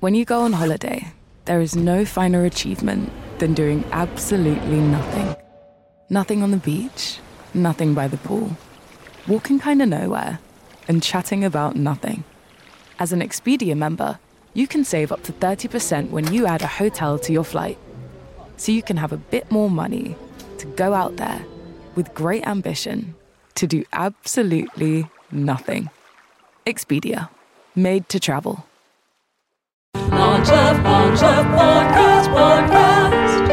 When you go on holiday, there is no finer achievement than doing absolutely nothing. Nothing on the beach, nothing by the pool, walking kind of nowhere, and chatting about nothing. As an Expedia member, you can save up to 30% when you add a hotel to your flight. So you can have a bit more money to go out there with great ambition to do absolutely nothing. Expedia, made to travel. Launch Left, Launch Left Podcast, Podcast.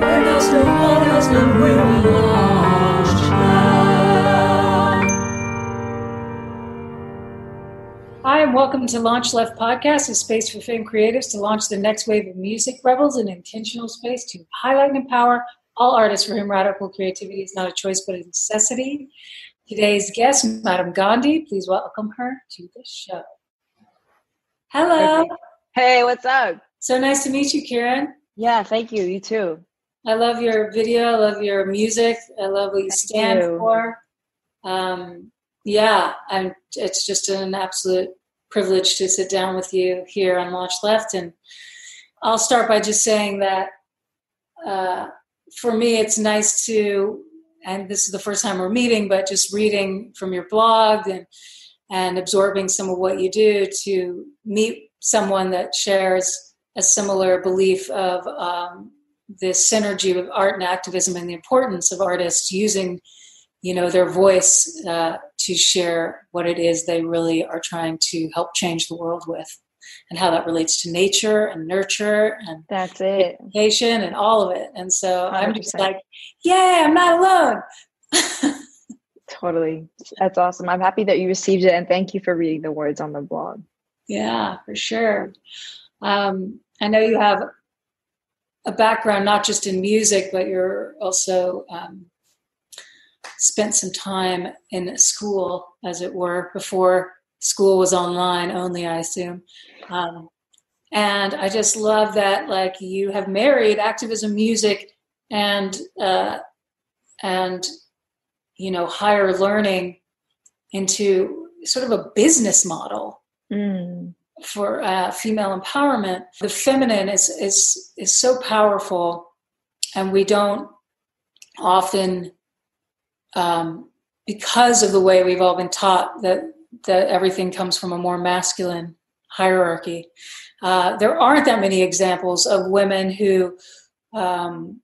We're podcast and we're launched Hi, and welcome to Launch Left Podcast, a space for film creatives to launch the next wave of music rebels, an intentional space to highlight and empower all artists for whom radical creativity is not a choice but a necessity. Today's guest, Madame Gandhi, please welcome her to the show. Hello. Hey, what's up? So nice to meet you, Kiran. Yeah, thank you. You too. I love your video. I love your music. I love what you stand you. for. Um, yeah, I'm, it's just an absolute privilege to sit down with you here on Launch Left. And I'll start by just saying that uh, for me, it's nice to, and this is the first time we're meeting, but just reading from your blog and and absorbing some of what you do to meet someone that shares a similar belief of um, the synergy of art and activism and the importance of artists using you know their voice uh, to share what it is they really are trying to help change the world with and how that relates to nature and nurture and That's it. education and all of it. And so i'm just like yeah i'm not alone Totally. That's awesome. I'm happy that you received it and thank you for reading the words on the blog. Yeah, for sure. Um, I know you have a background not just in music, but you're also um, spent some time in school, as it were, before school was online only, I assume. Um, and I just love that, like, you have married activism, music, and uh, and you know higher learning into sort of a business model Mm. for uh, female empowerment. The feminine is is is so powerful, and we don't often, um, because of the way we've all been taught that that everything comes from a more masculine hierarchy. Uh, there aren't that many examples of women who um,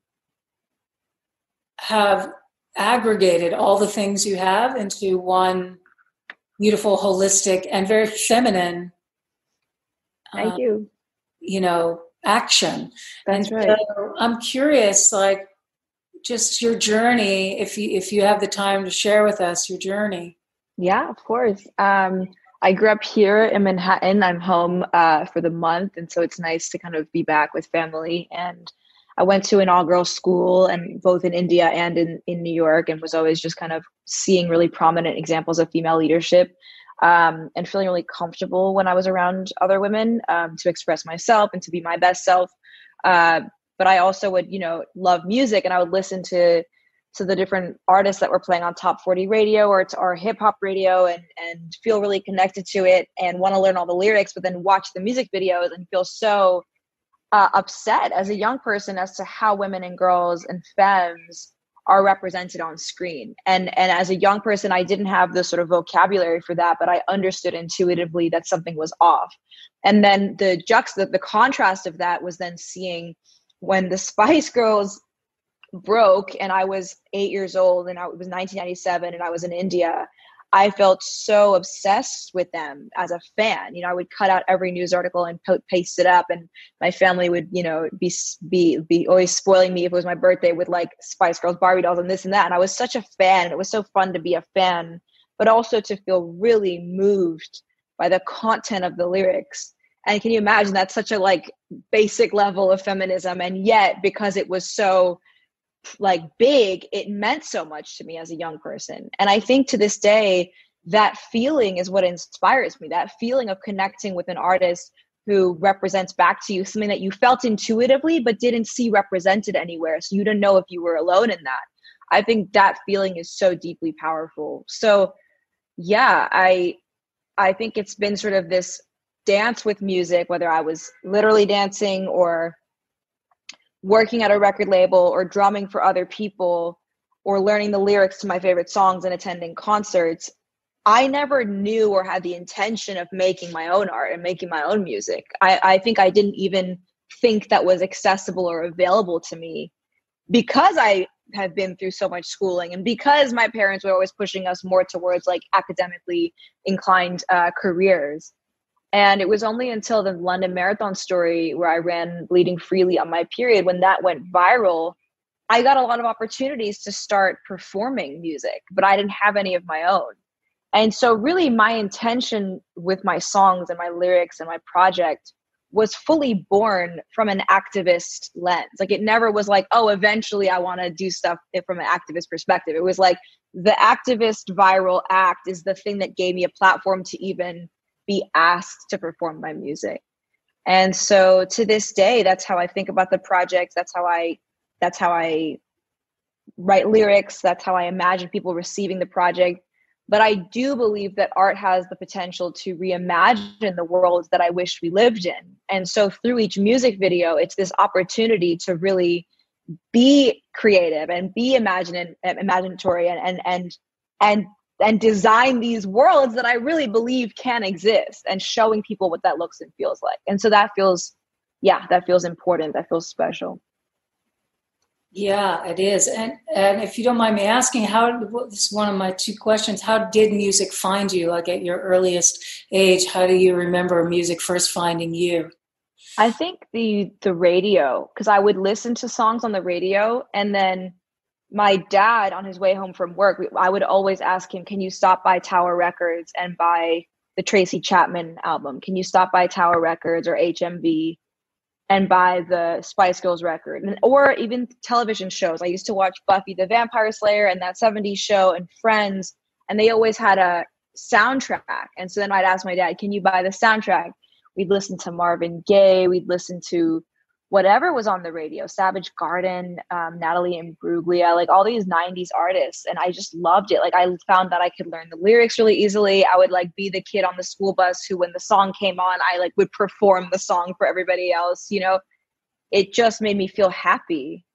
have aggregated all the things you have into one beautiful, holistic, and very feminine Thank uh, you. you know action That's and right. so i'm curious like just your journey if you if you have the time to share with us your journey Yeah, of course. Um, I grew up here in Manhattan. I'm home uh, for the month, and so it's nice to kind of be back with family. And I went to an all-girls school, and both in India and in in New York, and was always just kind of seeing really prominent examples of female leadership, um, and feeling really comfortable when I was around other women um, to express myself and to be my best self. Uh, but I also would, you know, love music, and I would listen to to the different artists that were playing on top 40 radio or to our hip hop radio and and feel really connected to it and want to learn all the lyrics but then watch the music videos and feel so uh, upset as a young person as to how women and girls and femmes are represented on screen. And and as a young person i didn't have the sort of vocabulary for that but i understood intuitively that something was off. And then the juxt the contrast of that was then seeing when the spice girls broke and I was eight years old and I, it was 1997 and I was in India, I felt so obsessed with them as a fan. You know, I would cut out every news article and po- paste it up, and my family would, you know, be be be always spoiling me if it was my birthday with like Spice Girls, Barbie dolls, and this and that. And I was such a fan, and it was so fun to be a fan, but also to feel really moved by the content of the lyrics. And can you imagine that's such a like basic level of feminism, and yet because it was so like big it meant so much to me as a young person. And i think to this day that feeling is what inspires me that feeling of connecting with an artist who represents back to you something that you felt intuitively but didn't see represented anywhere so you didn't know if you were alone in that. I think that feeling is so deeply powerful. So yeah i i think it's been sort of this dance with music, whether I was literally dancing or working at a record label or drumming for other people or learning the lyrics to my favorite songs and attending concerts, I never knew or had the intention of making my own art and making my own music. I, I think I didn't even think that was accessible or available to me because I have been through so much schooling and because my parents were always pushing us more towards like academically inclined uh, careers. And it was only until the London Marathon story where I ran bleeding freely on my period when that went viral, I got a lot of opportunities to start performing music, but I didn't have any of my own. And so, really, my intention with my songs and my lyrics and my project was fully born from an activist lens. Like, it never was like, oh, eventually I want to do stuff from an activist perspective. It was like the activist viral act is the thing that gave me a platform to even be asked to perform my music. And so to this day, that's how I think about the project. That's how I that's how I write lyrics. That's how I imagine people receiving the project. But I do believe that art has the potential to reimagine the world that I wish we lived in. And so through each music video, it's this opportunity to really be creative and be imaginative, imaginatory and and and and and design these worlds that I really believe can exist and showing people what that looks and feels like. And so that feels, yeah, that feels important. That feels special. Yeah, it is. And and if you don't mind me asking, how this is one of my two questions. How did music find you? Like at your earliest age, how do you remember music first finding you? I think the the radio because I would listen to songs on the radio and then my dad on his way home from work i would always ask him can you stop by tower records and buy the tracy chapman album? Can you stop by tower records or hmv and buy the spice girls record? And, or even television shows. I used to watch buffy the vampire slayer and that 70s show and friends and they always had a soundtrack. And so then i'd ask my dad can you buy the soundtrack? We'd listen to marvin gaye we'd listen to whatever was on the radio savage garden um, natalie imbruglia like all these 90s artists and i just loved it. Like i found that i could learn the lyrics really easily. I would like be the kid on the school bus who when the song came on i like would perform the song for everybody else you know? It just made me feel happy.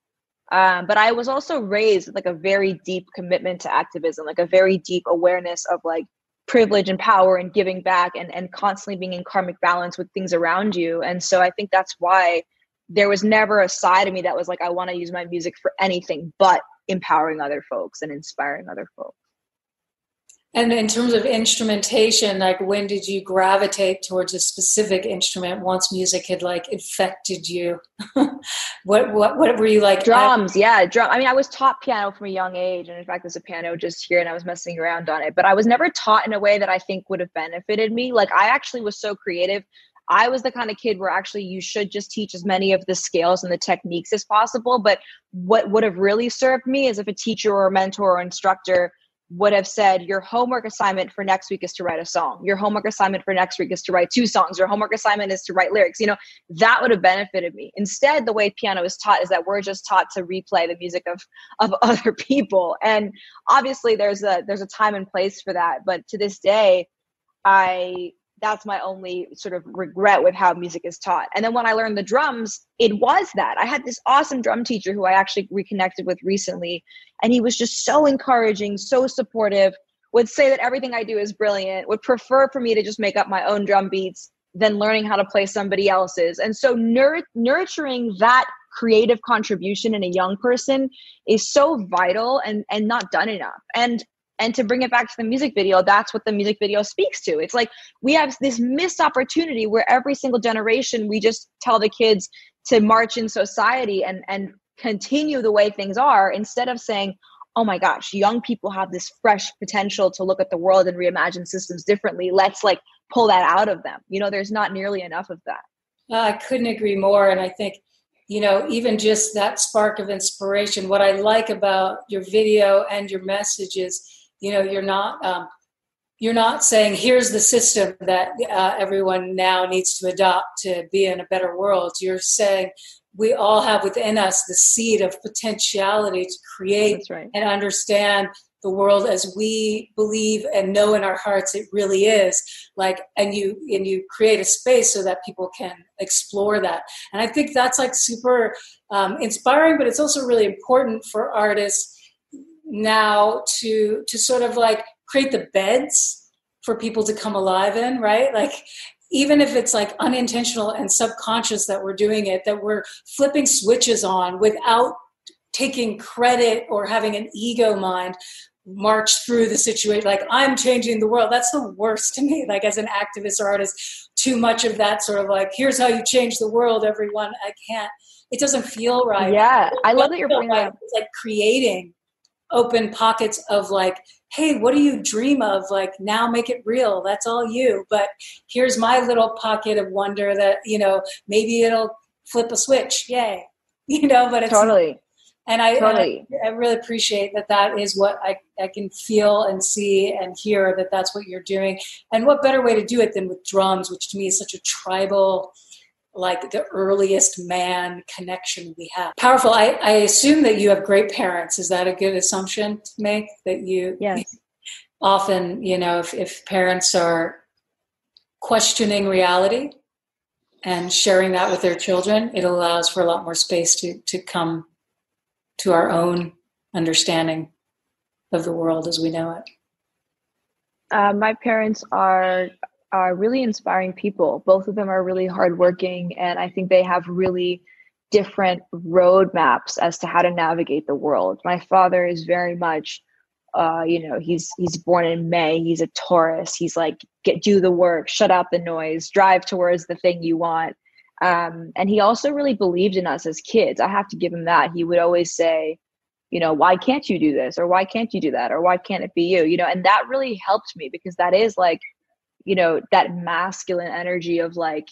Um, but i was also raised with like a very deep commitment to activism like a very deep awareness of like privilege and power and giving back and, and constantly being in karmic balance with things around you. And so i think that's why there was never a side of me that was like, I want to use my music for anything but empowering other folks and inspiring other folks. And in terms of instrumentation, like when did you gravitate towards a specific instrument once music had like infected you? what what what were you like? Drums, yeah, drum. I mean, I was taught piano from a young age, and in fact, there's a piano just here, and I was messing around on it. But I was never taught in a way that I think would have benefited me. Like I actually was so creative. I was the kind of kid where actually you should just teach as many of the scales and the techniques as possible. But what would have really served me is if a teacher or a mentor or instructor would have said, Your homework assignment for next week is to write a song. Your homework assignment for next week is to write two songs. Your homework assignment is to write lyrics. You know, that would have benefited me. Instead, the way piano is taught is that we're just taught to replay the music of, of other people. And obviously there's a there's a time and place for that. But to this day, I that's my only sort of regret with how music is taught. And then when I learned the drums, it was that. I had this awesome drum teacher who I actually reconnected with recently, and he was just so encouraging, so supportive, would say that everything I do is brilliant, would prefer for me to just make up my own drum beats than learning how to play somebody else's. And so nur- nurturing that creative contribution in a young person is so vital and and not done enough. And and to bring it back to the music video, that's what the music video speaks to. It's like we have this missed opportunity where every single generation we just tell the kids to march in society and and continue the way things are instead of saying, "Oh my gosh, young people have this fresh potential to look at the world and reimagine systems differently. Let's like pull that out of them." You know, there's not nearly enough of that. Uh, I couldn't agree more and I think you know even just that spark of inspiration what i like about your video and your messages you know you're not um, you're not saying here's the system that uh, everyone now needs to adopt to be in a better world. You're saying we all have within us the seed of potentiality to create right. and understand the world as we believe and know in our hearts it really is. Like and you and you create a space so that people can explore that. And i think that's like super um, inspiring but it's also really important for artists now to to sort of like create the beds for people to come alive in right? Like even if it's like unintentional and subconscious that we're doing it that we're flipping switches on without taking credit or having an ego mind march through the situation like i'm changing the world. That's the worst to me. Like as an activist or artist too much of that sort of like here's how you change the world everyone i can't. It doesn't feel right. Yeah i love that you're bringing right. up it's like creating open pockets of like hey what do you dream of? Like now make it real. That's all you. But here's my little pocket of wonder that you know maybe it'll flip a switch. Yay. You know but it's totally. And I, totally. and I, I really appreciate that that is what I, I can feel and see and hear that that's what you're doing. And what better way to do it than with drums which to me is such a tribal like the earliest man connection we have. Powerful. I, I assume that you have great parents. Is that a good assumption to make that you yes. often you know if, if parents are questioning reality and sharing that with their children it allows for a lot more space to to come to our own understanding of the world as we know it? Uh, my parents are are really inspiring people. Both of them are really hardworking, and I think they have really different roadmaps as to how to navigate the world. My father is very much, uh, you know, he's he's born in May. He's a Taurus. He's like, get do the work, shut out the noise, drive towards the thing you want. Um, and he also really believed in us as kids. I have to give him that. He would always say, you know, why can't you do this, or why can't you do that, or why can't it be you? You know, and that really helped me because that is like you know that masculine energy of like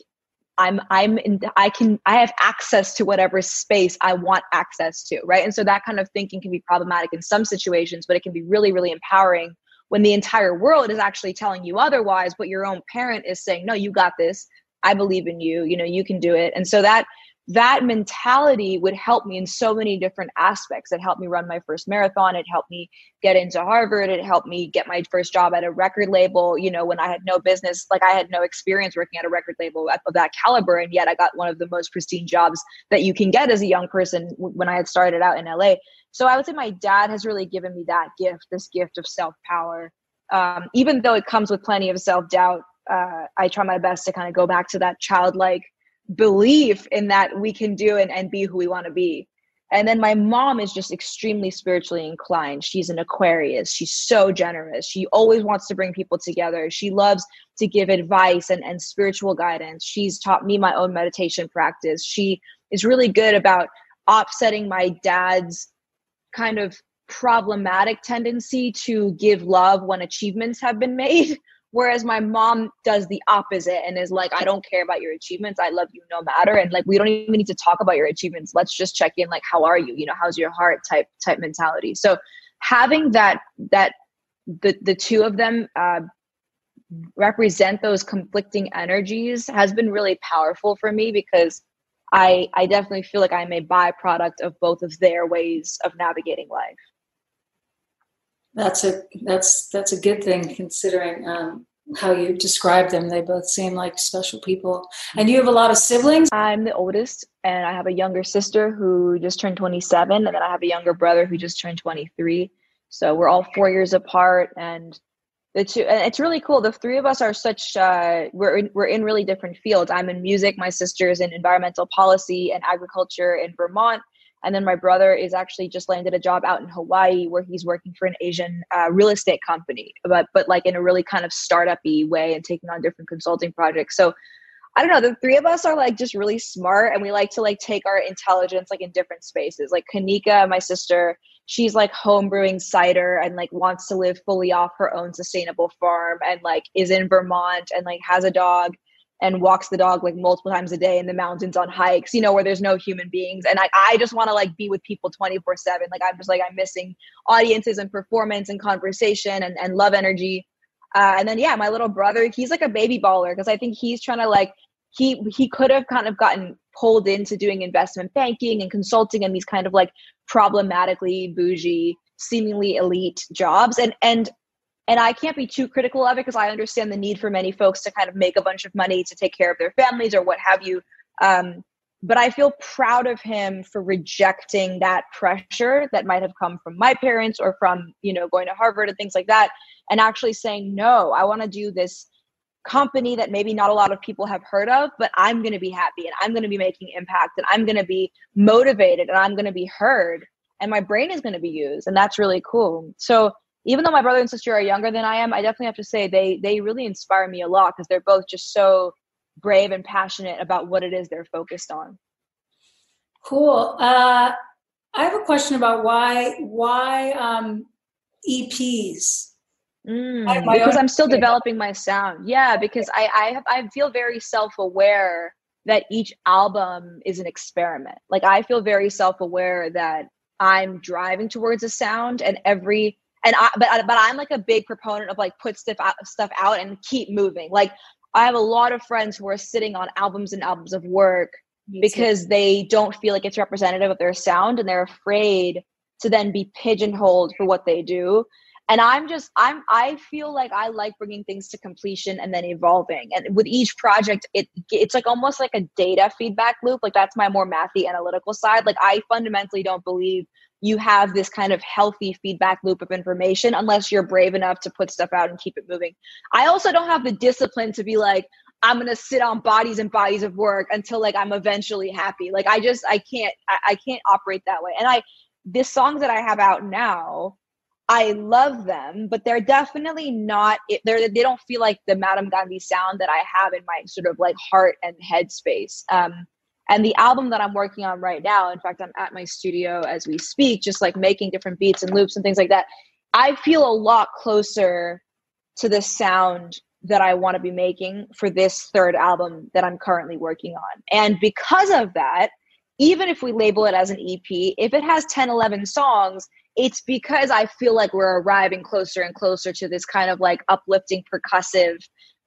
i'm i'm in i can i have access to whatever space i want access to right? And so that kind of thinking can be problematic in some situations but it can be really really empowering when the entire world is actually telling you otherwise but your own parent is saying no you got this. I believe in you. You know you can do it. And so that that mentality would help me in so many different aspects. It helped me run my first marathon. It helped me get into Harvard. It helped me get my first job at a record label. You know, when I had no business, like I had no experience working at a record label of that caliber, and yet I got one of the most pristine jobs that you can get as a young person when I had started out in LA. So I would say my dad has really given me that gift, this gift of self power. Um, even though it comes with plenty of self doubt, uh, I try my best to kind of go back to that childlike belief in that we can do and, and be who we want to be. And then my mom is just extremely spiritually inclined. She's an Aquarius. She's so generous. She always wants to bring people together. She loves to give advice and, and spiritual guidance. She's taught me my own meditation practice. She is really good about offsetting my dad's kind of problematic tendency to give love when achievements have been made Whereas my mom does the opposite and is like, I don't care about your achievements. I love you no matter. And like, we don't even need to talk about your achievements. Let's just check in. Like, how are you? You know, how's your heart type, type mentality. So having that, that the, the two of them, uh, represent those conflicting energies has been really powerful for me because I, I definitely feel like I'm a byproduct of both of their ways of navigating life. That's a that's that's a good thing considering um, how you describe them. They both seem like special people. And you have a lot of siblings. I'm the oldest, and I have a younger sister who just turned 27, and then I have a younger brother who just turned 23. So we're all four years apart, and the two. And it's really cool. The three of us are such. Uh, we're in, we're in really different fields. I'm in music. My sister is in environmental policy and agriculture in Vermont and then my brother is actually just landed a job out in Hawaii where he's working for an Asian uh, real estate company, but but like in a really kind of startup-y way and taking on different consulting projects. So I don't know. The three of us are like just really smart, and we like to like take our intelligence like in different spaces. Like Kanika, my sister, she's like home brewing cider and like wants to live fully off her own sustainable farm, and like is in Vermont and like has a dog and walks the dog like multiple times a day in the mountains on hikes, you know, where there's no human beings. And I, I just want to like be with people 24 seven. Like I'm just like, I'm missing audiences and performance and conversation and, and love energy. Uh, and then, yeah, my little brother, he's like a baby baller because I think he's trying to like, he, he could have kind of gotten pulled into doing investment banking and consulting and these kind of like problematically bougie seemingly elite jobs and and and I can't be too critical of it because I understand the need for many folks to kind of make a bunch of money to take care of their families or what have you. Um, but I feel proud of him for rejecting that pressure that might have come from my parents or from you know going to Harvard and things like that, and actually saying no, I want to do this company that maybe not a lot of people have heard of, but I'm going to be happy and I'm going to be making impact and I'm going to be motivated and I'm going to be heard and my brain is going to be used and that's really cool. So even though my brother and sister are younger than I am, I definitely have to say they they really inspire me a lot because they're both just so brave and passionate about what it is they're focused on. Cool. Uh, I have a question about why why um, EPs. Mm, because I'm still developing my sound. Yeah, because I I, have, I feel very self aware that each album is an experiment. Like I feel very self aware that I'm driving towards a sound, and every and I but uh, but I'm like a big proponent of like put stuff out, stuff out and keep moving. Like I have a lot of friends who are sitting on albums and albums of work because they don't feel like it's representative of their sound and they're afraid to then be pigeonholed for what they do. And i'm just i'm i feel like i like bringing things to completion and then evolving. And with each project it it's like almost like a data feedback loop. Like that's my more mathy analytical side. Like i fundamentally don't believe you have this kind of healthy feedback loop of information unless you're brave enough to put stuff out and keep it moving i also don't have the discipline to be like i'm gonna sit on bodies and bodies of work until like i'm eventually happy like i just i can't I, I can't operate that way and i this songs that i have out now I love them, but they're definitely not. They're they don't feel like the Madame Gandhi sound that I have in my sort of like heart and head space. Um, and the album that I'm working on right now, in fact, I'm at my studio as we speak, just like making different beats and loops and things like that. I feel a lot closer to the sound that I want to be making for this third album that I'm currently working on. And because of that, even if we label it as an EP, if it has 10, 11 songs, it's because I feel like we're arriving closer and closer to this kind of like uplifting, percussive,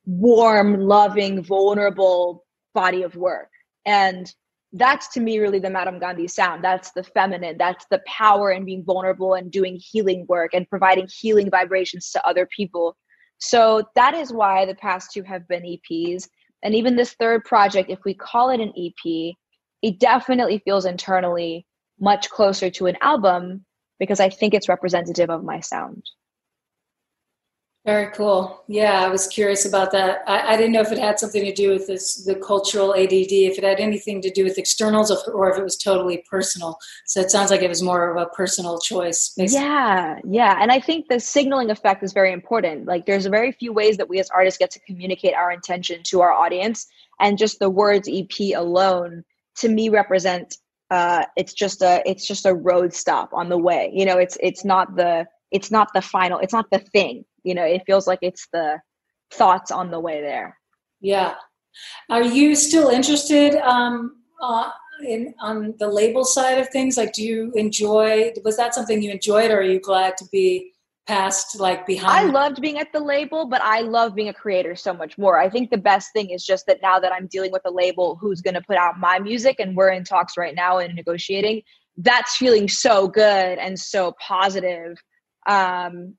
warm, loving, vulnerable body of work. And that's to me really the Madame Gandhi sound. That's the feminine. That's the power and being vulnerable and doing healing work and providing healing vibrations to other people. So that is why the past two have been EPs. And even this third project, if we call it an EP, it definitely feels internally much closer to an album because I think it's representative of my sound. Very cool. Yeah, I was curious about that. I, I, didn't know if it had something to do with this, the cultural ADD, if it had anything to do with externals, or if it was totally personal. So it sounds like it was more of a personal choice. Basically. Yeah, yeah. And I think the signaling effect is very important. Like, there's very few ways that we as artists get to communicate our intention to our audience, and just the words EP alone to me represent uh, it's just a it's just a road stop on the way you know it's it's not the it's not the final it's not the thing you know it feels like it's the thoughts on the way there. Yeah. Are you still interested um, uh, in on the label side of things? Like do you enjoy was that something you enjoyed or are you glad to be past like behind? I loved being at the label but i love being a creator so much more. I think the best thing is just that now that i'm dealing with a label who's going to put out my music and we're in talks right now and negotiating that's feeling so good and so positive. Um,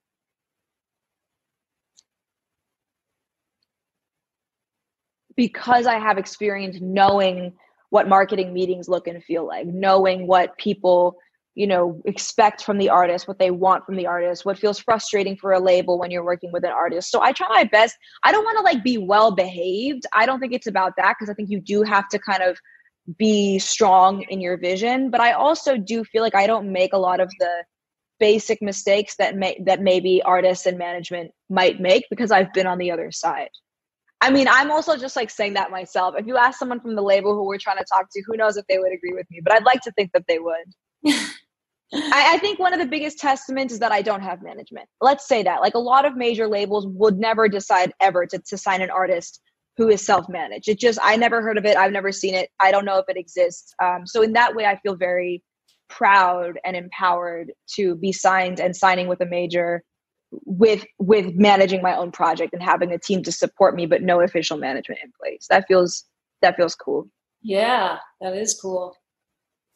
because i have experience knowing what marketing meetings look and feel like knowing what people you know expect from the artist what they want from the artist what feels frustrating for a label when you're working with an artist. So i try my best. I don't want to like be well behaved i don't think it's about that because i think you do have to kind of be strong in your vision. But i also do feel like i don't make a lot of the basic mistakes that may that maybe artists and management might make because i've been on the other side I mean, I'm also just like saying that myself. If you ask someone from the label who we're trying to talk to, who knows if they would agree with me, but I'd like to think that they would. I, I, think one of the biggest testaments is that I don't have management. Let's say that. Like a lot of major labels would never decide ever to, to sign an artist who is self-managed. It just I never heard of it. I've never seen it. I don't know if it exists. Um, so in that way, I feel very proud and empowered to be signed and signing with a major with with managing my own project and having a team to support me but no official management in place that feels that feels cool yeah that is cool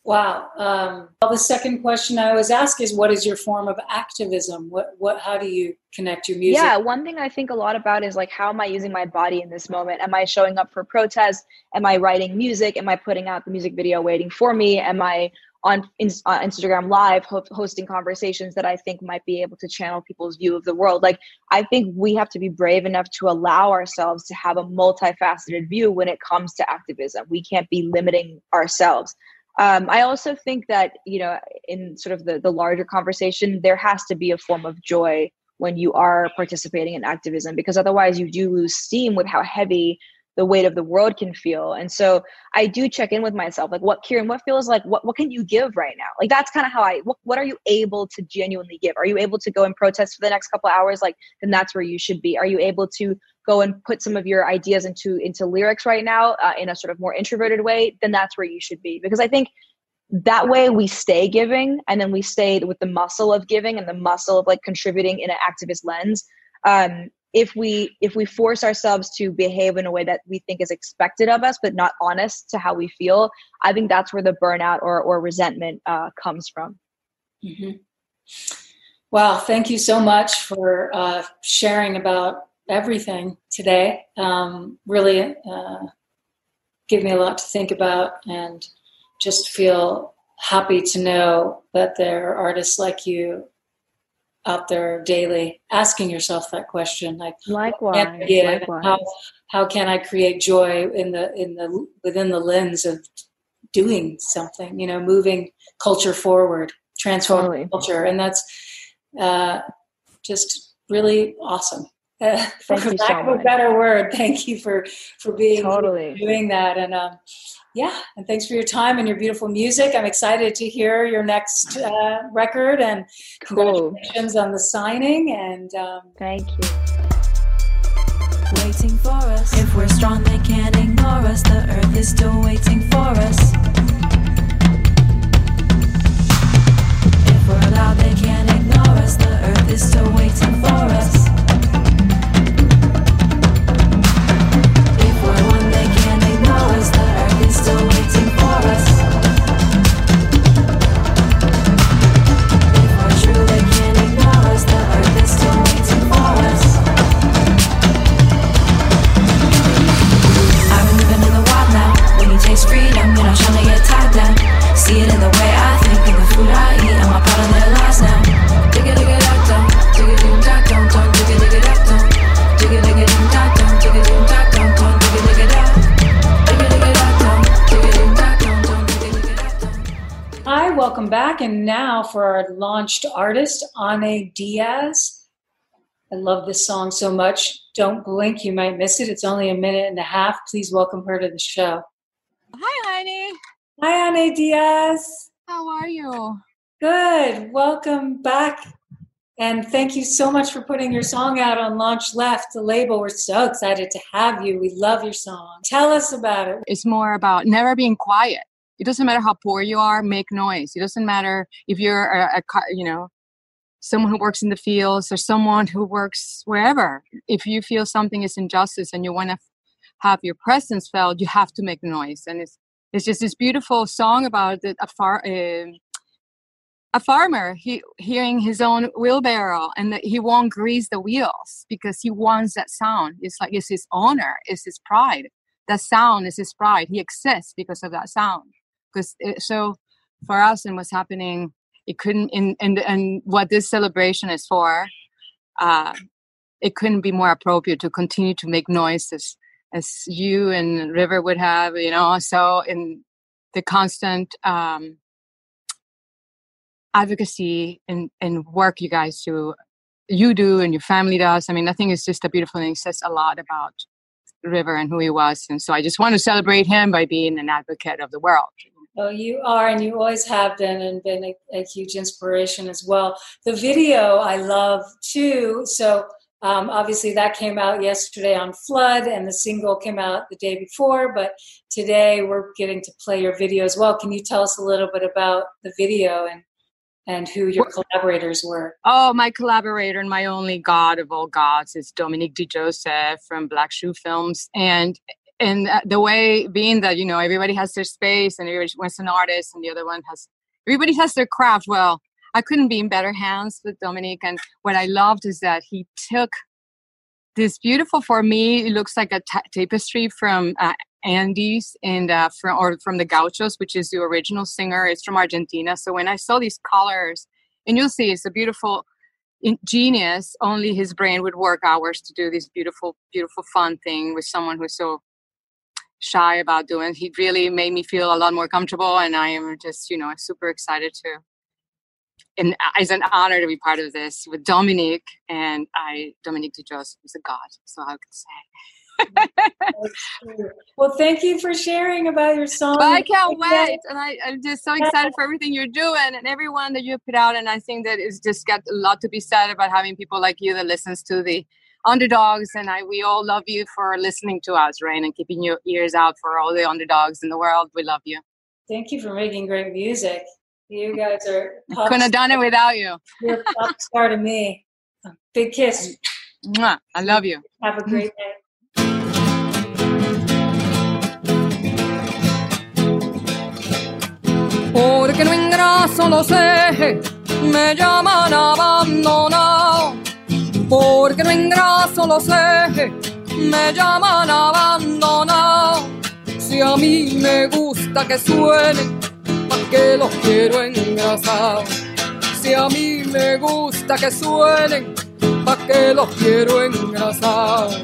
Wow. Um, well, the second question I always ask is, what is your form of activism? What, what, how do you connect your music? Yeah, one thing I think a lot about is like, how am I using my body in this moment? Am I showing up for protest? Am I writing music? Am I putting out the music video waiting for me? Am I on, on Instagram Live ho- hosting conversations that I think might be able to channel people's view of the world? Like, I think we have to be brave enough to allow ourselves to have a multifaceted view when it comes to activism. We can't be limiting ourselves. Um, I also think that you know, in sort of the the larger conversation, there has to be a form of joy when you are participating in activism because otherwise you do lose steam with how heavy the weight of the world can feel. And so I do check in with myself, like what Kiran, what feels like, what, what can you give right now? Like that's kind of how I, what, what are you able to genuinely give? Are you able to go and protest for the next couple hours? Like, then that's where you should be. Are you able to go and put some of your ideas into, into lyrics right now uh, in a sort of more introverted way? Then that's where you should be. Because I think that way we stay giving and then we stay with the muscle of giving and the muscle of like contributing in an activist lens um, if we if we force ourselves to behave in a way that we think is expected of us but not honest to how we feel i think that's where the burnout or, or resentment uh, comes from mm-hmm. wow thank you so much for uh, sharing about everything today um, really uh, give me a lot to think about and just feel happy to know that there are artists like you out there daily asking yourself that question like likewise, likewise. how how can i create joy in the in the within the lens of doing something you know moving culture forward transforming totally. culture and that's uh, just really awesome uh, for lack so of a better word thank you for for being totally doing that and um, yeah, and thanks for your time and your beautiful music. I'm excited to hear your next uh, record and cool. congratulations on the signing. And um, thank you. Waiting for us. If we're strong, they can't ignore us. The earth is still waiting for us. If we're loud, they can't ignore us. The earth is still waiting for us. Welcome back. And now for our launched artist, Ane Diaz. I love this song so much. Don't blink, you might miss it. It's only a minute and a half. Please welcome her to the show. Hi, Ane. Hi, Ane Diaz. How are you? Good. Welcome back. And thank you so much for putting your song out on Launch Left, the label. We're so excited to have you. We love your song. Tell us about it. It's more about never being quiet it doesn't matter how poor you are make noise it doesn't matter if you're a, a you know someone who works in the fields or someone who works wherever if you feel something is injustice and you want to have your presence felt you have to make noise and it's it's just this beautiful song about the, a far uh, a farmer he hearing his own wheelbarrow and that he won't grease the wheels because he wants that sound. It's like it's his honor it's his pride. That sound is his pride. He exists because of that sound. Because so for us and what's happening it couldn't in and and what this celebration is for uh it couldn't be more appropriate to continue to make noise as you and river would have you know so in the constant um advocacy and and work you guys do you do and your family does i mean i think it's just a beautiful thing it says a lot about river and who he was and so i just want to celebrate him by being an advocate of the world Oh, you are, and you always have been, and been a, a huge inspiration as well. The video I love too. So um, obviously that came out yesterday on Flood, and the single came out the day before. But today we're getting to play your video as well. Can you tell us a little bit about the video and and who your collaborators were? Oh, my collaborator and my only god of all gods is Dominique de Joseph from Black Shoe Films, and and the way being that you know everybody has their space and everybody wants an artist and the other one has everybody has their craft well i couldn't be in better hands with dominic and what i loved is that he took this beautiful for me it looks like a tapestry from uh, andes and uh, from or from the gauchos which is the original singer it's from argentina so when i saw these colors and you'll see it's a beautiful genius only his brain would work hours to do this beautiful beautiful fun thing with someone who's so shy about doing. He really made me feel a lot more comfortable, and I am just, you know, super excited to. And it's an honor to be part of this with Dominic, and I Dominique DeJost is a god, so I could say. well, thank you for sharing about your song. But I can't wait, and I, I'm just so excited for everything you're doing and everyone that you put out. And I think that it's just got a lot to be said about having people like you that listens to the underdogs and I we all love you for listening to us, Rain, and keeping your ears out for all the underdogs in the world. We love you. Thank you for making great music. You guys are couldn't have done it without you. You're a pop star to me. Big kiss. Mwah. I love you. Have a great day. Porque no engraso lo sé, me llaman abandonado porque no engraso los ejes, me llaman abandonado. Si a mí me gusta que suenen, ¿pa' qué los quiero engrasados? Si a mí me gusta que suenen, ¿pa' qué los quiero engrasados?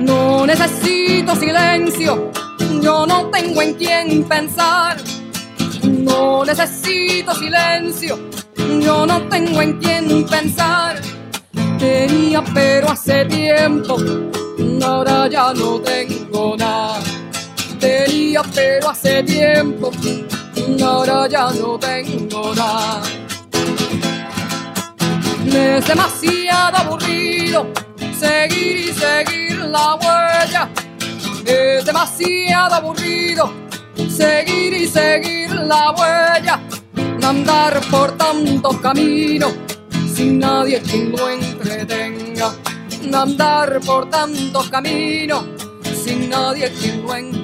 No necesito silencio, yo no tengo en quién pensar. No necesito silencio, yo no tengo en quién pensar. Tenía pero hace tiempo, ahora ya no tengo nada. Tenía pero hace tiempo, ahora ya no tengo nada. Es demasiado aburrido seguir y seguir la huella. Es demasiado aburrido seguir y seguir la huella andar por tantos caminos sin nadie quien lo entretenga. Andar por tantos caminos sin nadie quien lo entretenga.